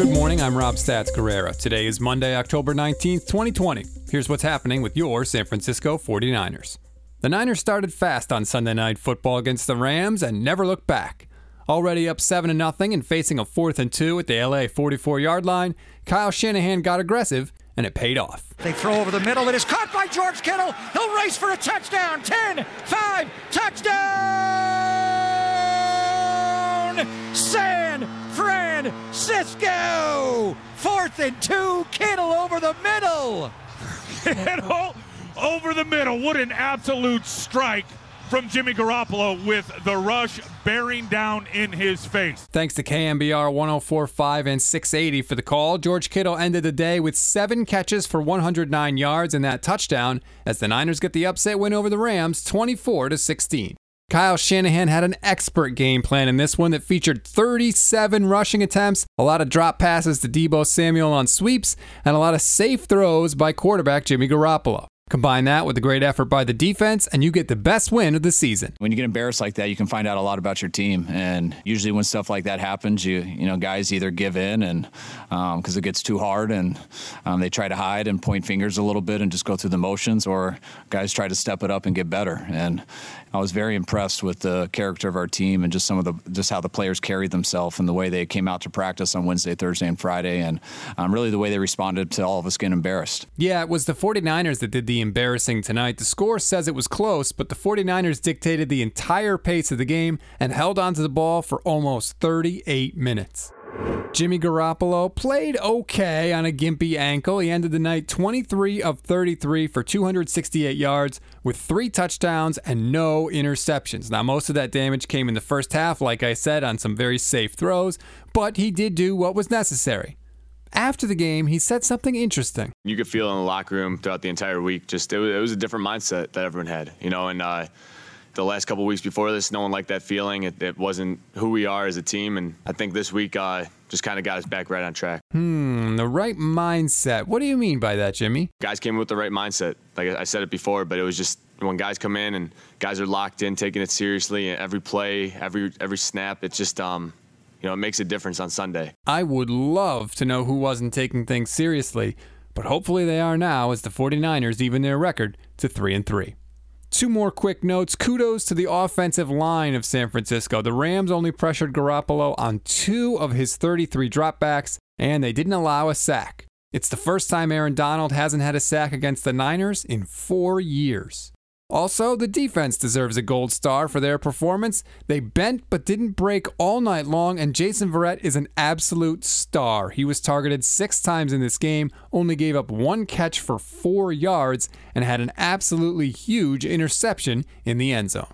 Good morning, I'm Rob Stats Guerrera. Today is Monday, October 19th, 2020. Here's what's happening with your San Francisco 49ers. The Niners started fast on Sunday Night Football against the Rams and never looked back. Already up 7 0 and facing a 4th and 2 at the LA 44 yard line, Kyle Shanahan got aggressive and it paid off. They throw over the middle. It is caught by George Kittle. He'll race for a touchdown. 10, 5, touchdown! San Francisco! Fourth and two. Kittle over the middle. Kittle over the middle. What an absolute strike from Jimmy Garoppolo with the rush bearing down in his face. Thanks to KNBR 1045 and 680 for the call. George Kittle ended the day with seven catches for 109 yards and that touchdown as the Niners get the upset win over the Rams 24 to 16. Kyle Shanahan had an expert game plan in this one that featured 37 rushing attempts, a lot of drop passes to Deebo Samuel on sweeps, and a lot of safe throws by quarterback Jimmy Garoppolo. Combine that with a great effort by the defense, and you get the best win of the season. When you get embarrassed like that, you can find out a lot about your team. And usually, when stuff like that happens, you you know guys either give in and because um, it gets too hard, and um, they try to hide and point fingers a little bit and just go through the motions, or guys try to step it up and get better. And I was very impressed with the character of our team and just some of the just how the players carried themselves and the way they came out to practice on Wednesday, Thursday, and Friday, and um, really the way they responded to all of us getting embarrassed. Yeah, it was the 49ers that did the embarrassing tonight. The score says it was close, but the 49ers dictated the entire pace of the game and held onto the ball for almost 38 minutes. Jimmy Garoppolo played okay on a gimpy ankle. He ended the night 23 of 33 for 268 yards with three touchdowns and no interceptions. Now, most of that damage came in the first half, like I said, on some very safe throws, but he did do what was necessary. After the game, he said something interesting. You could feel in the locker room throughout the entire week, just it was, it was a different mindset that everyone had, you know, and uh, the last couple weeks before this, no one liked that feeling. It, it, wasn't who we are as a team, and I think this week uh, just kind of got us back right on track. Hmm, the right mindset. What do you mean by that, Jimmy? Guys came with the right mindset. Like I said it before, but it was just when guys come in and guys are locked in, taking it seriously, and every play, every every snap, it's just um, you know, it makes a difference on Sunday. I would love to know who wasn't taking things seriously, but hopefully they are now as the 49ers even their record to 3 and 3. Two more quick notes. Kudos to the offensive line of San Francisco. The Rams only pressured Garoppolo on two of his 33 dropbacks, and they didn't allow a sack. It's the first time Aaron Donald hasn't had a sack against the Niners in four years. Also, the defense deserves a gold star for their performance. They bent but didn't break all night long, and Jason Verrett is an absolute star. He was targeted six times in this game, only gave up one catch for four yards, and had an absolutely huge interception in the end zone.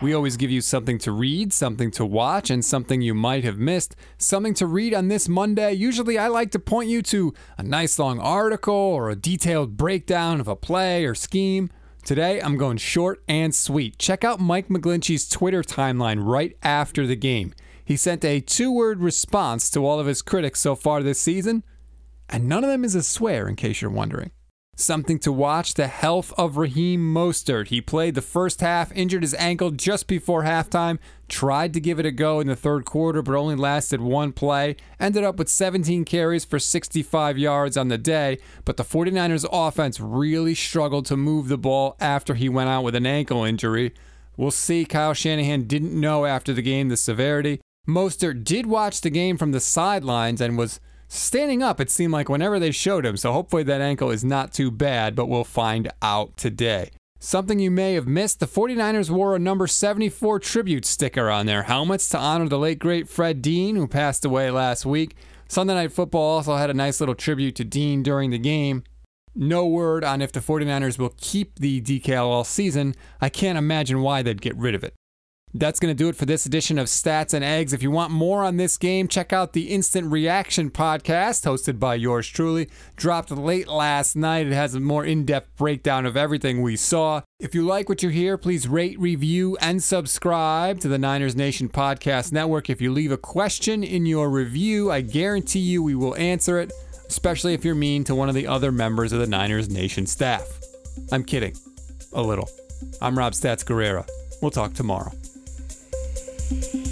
We always give you something to read, something to watch, and something you might have missed. Something to read on this Monday. Usually, I like to point you to a nice long article or a detailed breakdown of a play or scheme. Today, I'm going short and sweet. Check out Mike McGlinchey's Twitter timeline right after the game. He sent a two word response to all of his critics so far this season, and none of them is a swear, in case you're wondering. Something to watch the health of Raheem Mostert. He played the first half, injured his ankle just before halftime, tried to give it a go in the third quarter, but only lasted one play. Ended up with 17 carries for 65 yards on the day, but the 49ers offense really struggled to move the ball after he went out with an ankle injury. We'll see. Kyle Shanahan didn't know after the game the severity. Mostert did watch the game from the sidelines and was standing up, it seemed like whenever they showed him, so hopefully that ankle is not too bad, but we'll find out today. Something you may have missed the 49ers wore a number 74 tribute sticker on their helmets to honor the late great Fred Dean, who passed away last week. Sunday Night Football also had a nice little tribute to Dean during the game. No word on if the 49ers will keep the decal all season. I can't imagine why they'd get rid of it. That's going to do it for this edition of Stats and Eggs. If you want more on this game, check out the Instant Reaction podcast hosted by yours truly. Dropped late last night. It has a more in depth breakdown of everything we saw. If you like what you hear, please rate, review, and subscribe to the Niners Nation Podcast Network. If you leave a question in your review, I guarantee you we will answer it, especially if you're mean to one of the other members of the Niners Nation staff. I'm kidding. A little. I'm Rob Stats Guerrera. We'll talk tomorrow. Thank you.